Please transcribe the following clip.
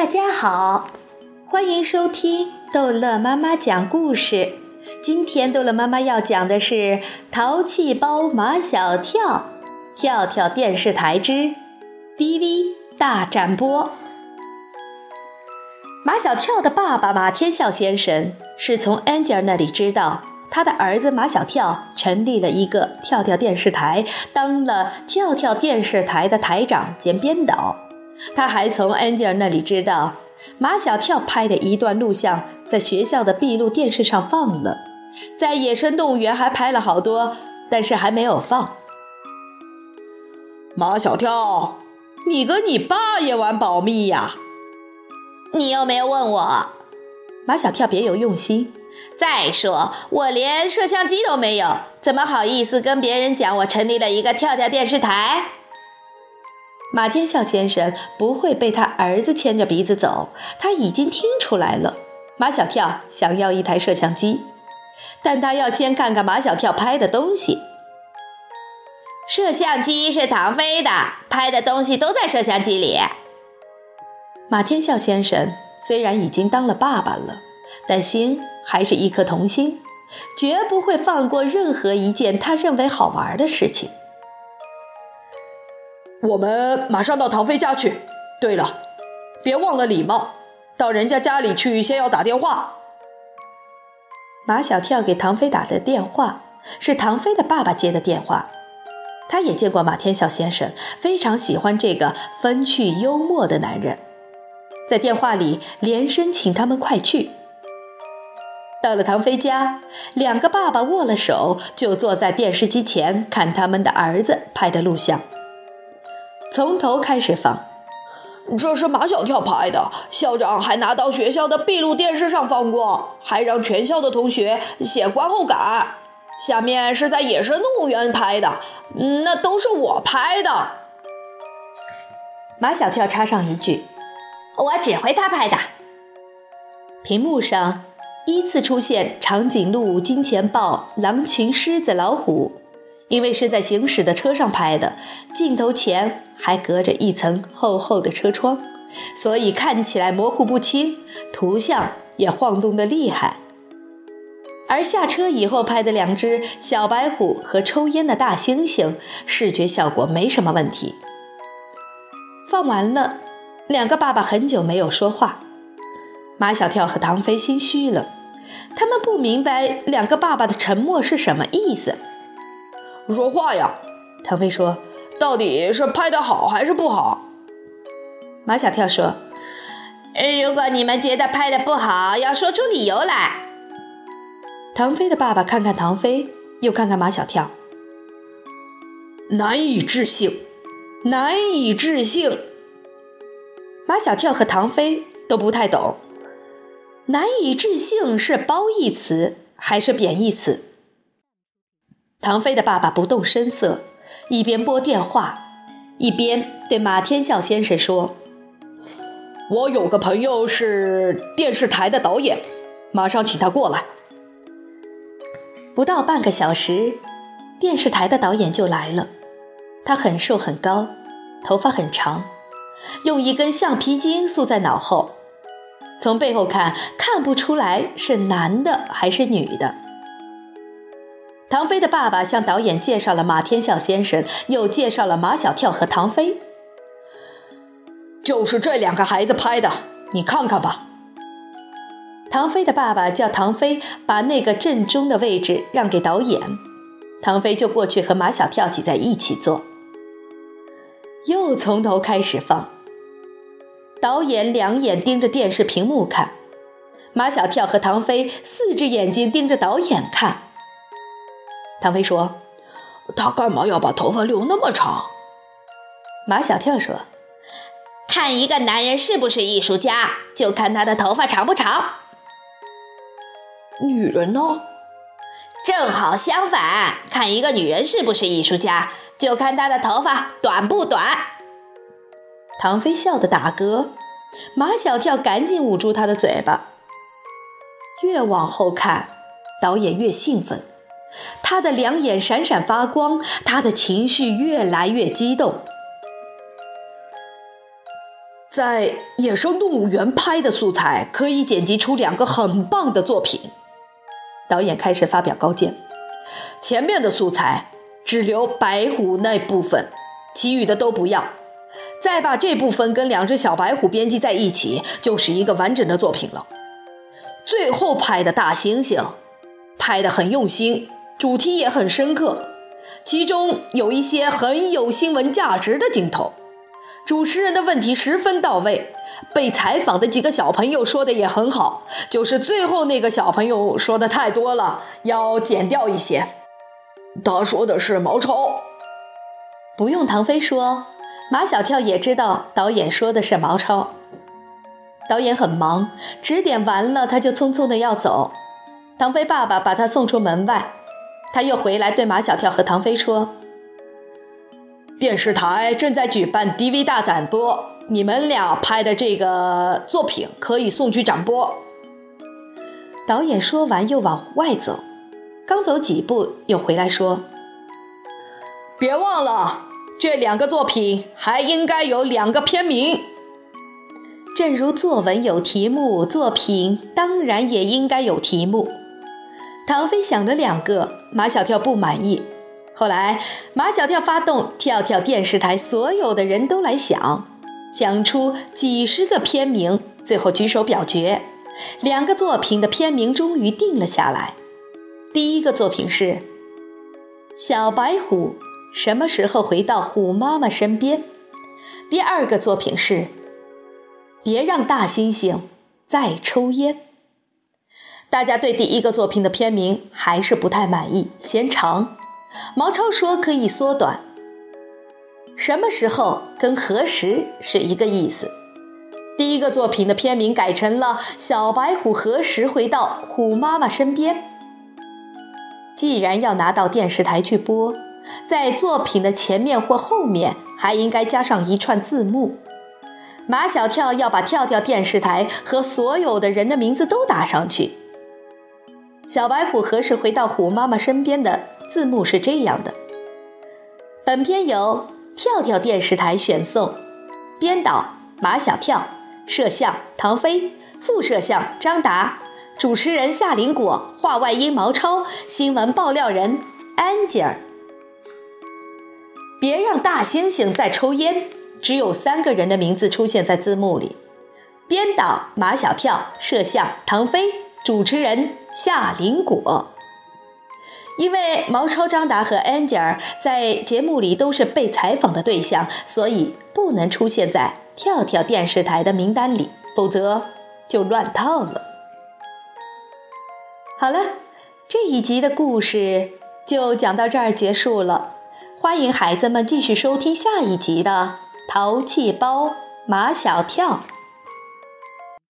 大家好，欢迎收听逗乐妈妈讲故事。今天逗乐妈妈要讲的是《淘气包马小跳》，跳跳电视台之 DV 大展播。马小跳的爸爸马天笑先生是从 Angel 那里知道，他的儿子马小跳成立了一个跳跳电视台，当了跳跳电视台的台长兼编导。他还从 Angel 那里知道，马小跳拍的一段录像在学校的闭路电视上放了，在野生动物园还拍了好多，但是还没有放。马小跳，你跟你爸也玩保密呀？你又没有问我，马小跳别有用心。再说我连摄像机都没有，怎么好意思跟别人讲我成立了一个跳跳电视台？马天笑先生不会被他儿子牵着鼻子走，他已经听出来了。马小跳想要一台摄像机，但他要先看看马小跳拍的东西。摄像机是唐飞的，拍的东西都在摄像机里。马天笑先生虽然已经当了爸爸了，但心还是一颗童心，绝不会放过任何一件他认为好玩的事情。我们马上到唐飞家去。对了，别忘了礼貌，到人家家里去先要打电话。马小跳给唐飞打的电话是唐飞的爸爸接的电话，他也见过马天笑先生，非常喜欢这个风趣幽默的男人。在电话里连声请他们快去。到了唐飞家，两个爸爸握了手，就坐在电视机前看他们的儿子拍的录像。从头开始放，这是马小跳拍的，校长还拿到学校的闭路电视上放过，还让全校的同学写观后感。下面是在野生动物园拍的，那都是我拍的。马小跳插上一句。我指挥他拍的。屏幕上依次出现长颈鹿、金钱豹、狼群、狮子、老虎。因为是在行驶的车上拍的，镜头前还隔着一层厚厚的车窗，所以看起来模糊不清，图像也晃动的厉害。而下车以后拍的两只小白虎和抽烟的大猩猩，视觉效果没什么问题。放完了。两个爸爸很久没有说话，马小跳和唐飞心虚了，他们不明白两个爸爸的沉默是什么意思。说话呀，唐飞说：“到底是拍的好还是不好？”马小跳说：“如果你们觉得拍的不好，要说出理由来。”唐飞的爸爸看看唐飞，又看看马小跳，难以置信，难以置信。马小跳和唐飞都不太懂，难以置信是褒义词还是贬义词？唐飞的爸爸不动声色，一边拨电话，一边对马天笑先生说：“我有个朋友是电视台的导演，马上请他过来。”不到半个小时，电视台的导演就来了。他很瘦很高，头发很长。用一根橡皮筋束在脑后，从背后看看不出来是男的还是女的。唐飞的爸爸向导演介绍了马天笑先生，又介绍了马小跳和唐飞，就是这两个孩子拍的，你看看吧。唐飞的爸爸叫唐飞把那个正中的位置让给导演，唐飞就过去和马小跳挤在一起坐。又从头开始放。导演两眼盯着电视屏幕看，马小跳和唐飞四只眼睛盯着导演看。唐飞说：“他干嘛要把头发留那么长？”马小跳说：“看一个男人是不是艺术家，就看他的头发长不长。”女人呢？正好相反，看一个女人是不是艺术家。就看她的头发短不短。唐飞笑得打嗝，马小跳赶紧捂住他的嘴巴。越往后看，导演越兴奋，他的两眼闪闪发光，他的情绪越来越激动。在野生动物园拍的素材可以剪辑出两个很棒的作品。导演开始发表高见，前面的素材只留白虎那部分，其余的都不要。再把这部分跟两只小白虎编辑在一起，就是一个完整的作品了。最后拍的大猩猩，拍得很用心，主题也很深刻，其中有一些很有新闻价值的镜头，主持人的问题十分到位，被采访的几个小朋友说的也很好，就是最后那个小朋友说的太多了，要剪掉一些。他说的是毛超，不用唐飞说。马小跳也知道导演说的是毛超，导演很忙，指点完了他就匆匆的要走。唐飞爸爸把他送出门外，他又回来对马小跳和唐飞说：“电视台正在举办 DV 大展播，你们俩拍的这个作品可以送去展播。”导演说完又往外走，刚走几步又回来说：“别忘了。”这两个作品还应该有两个片名，正如作文有题目，作品当然也应该有题目。唐飞想了两个，马小跳不满意。后来马小跳发动跳跳电视台，所有的人都来想，想出几十个片名，最后举手表决，两个作品的片名终于定了下来。第一个作品是《小白虎》。什么时候回到虎妈妈身边？第二个作品是《别让大猩猩再抽烟》。大家对第一个作品的片名还是不太满意，嫌长。毛超说可以缩短。什么时候跟何时是一个意思？第一个作品的片名改成了《小白虎何时回到虎妈妈身边》。既然要拿到电视台去播。在作品的前面或后面还应该加上一串字幕。马小跳要把跳跳电视台和所有的人的名字都打上去。小白虎何时回到虎妈妈身边的字幕是这样的：本片由跳跳电视台选送，编导马小跳，摄像唐飞，副摄像张达，主持人夏林果，话外音毛超，新闻爆料人安吉尔。别让大猩猩再抽烟。只有三个人的名字出现在字幕里：编导马小跳，摄像唐飞，主持人夏林果。因为毛超、张达和 Angel 在节目里都是被采访的对象，所以不能出现在跳跳电视台的名单里，否则就乱套了。好了，这一集的故事就讲到这儿结束了。欢迎孩子们继续收听下一集的《淘气包马小跳》。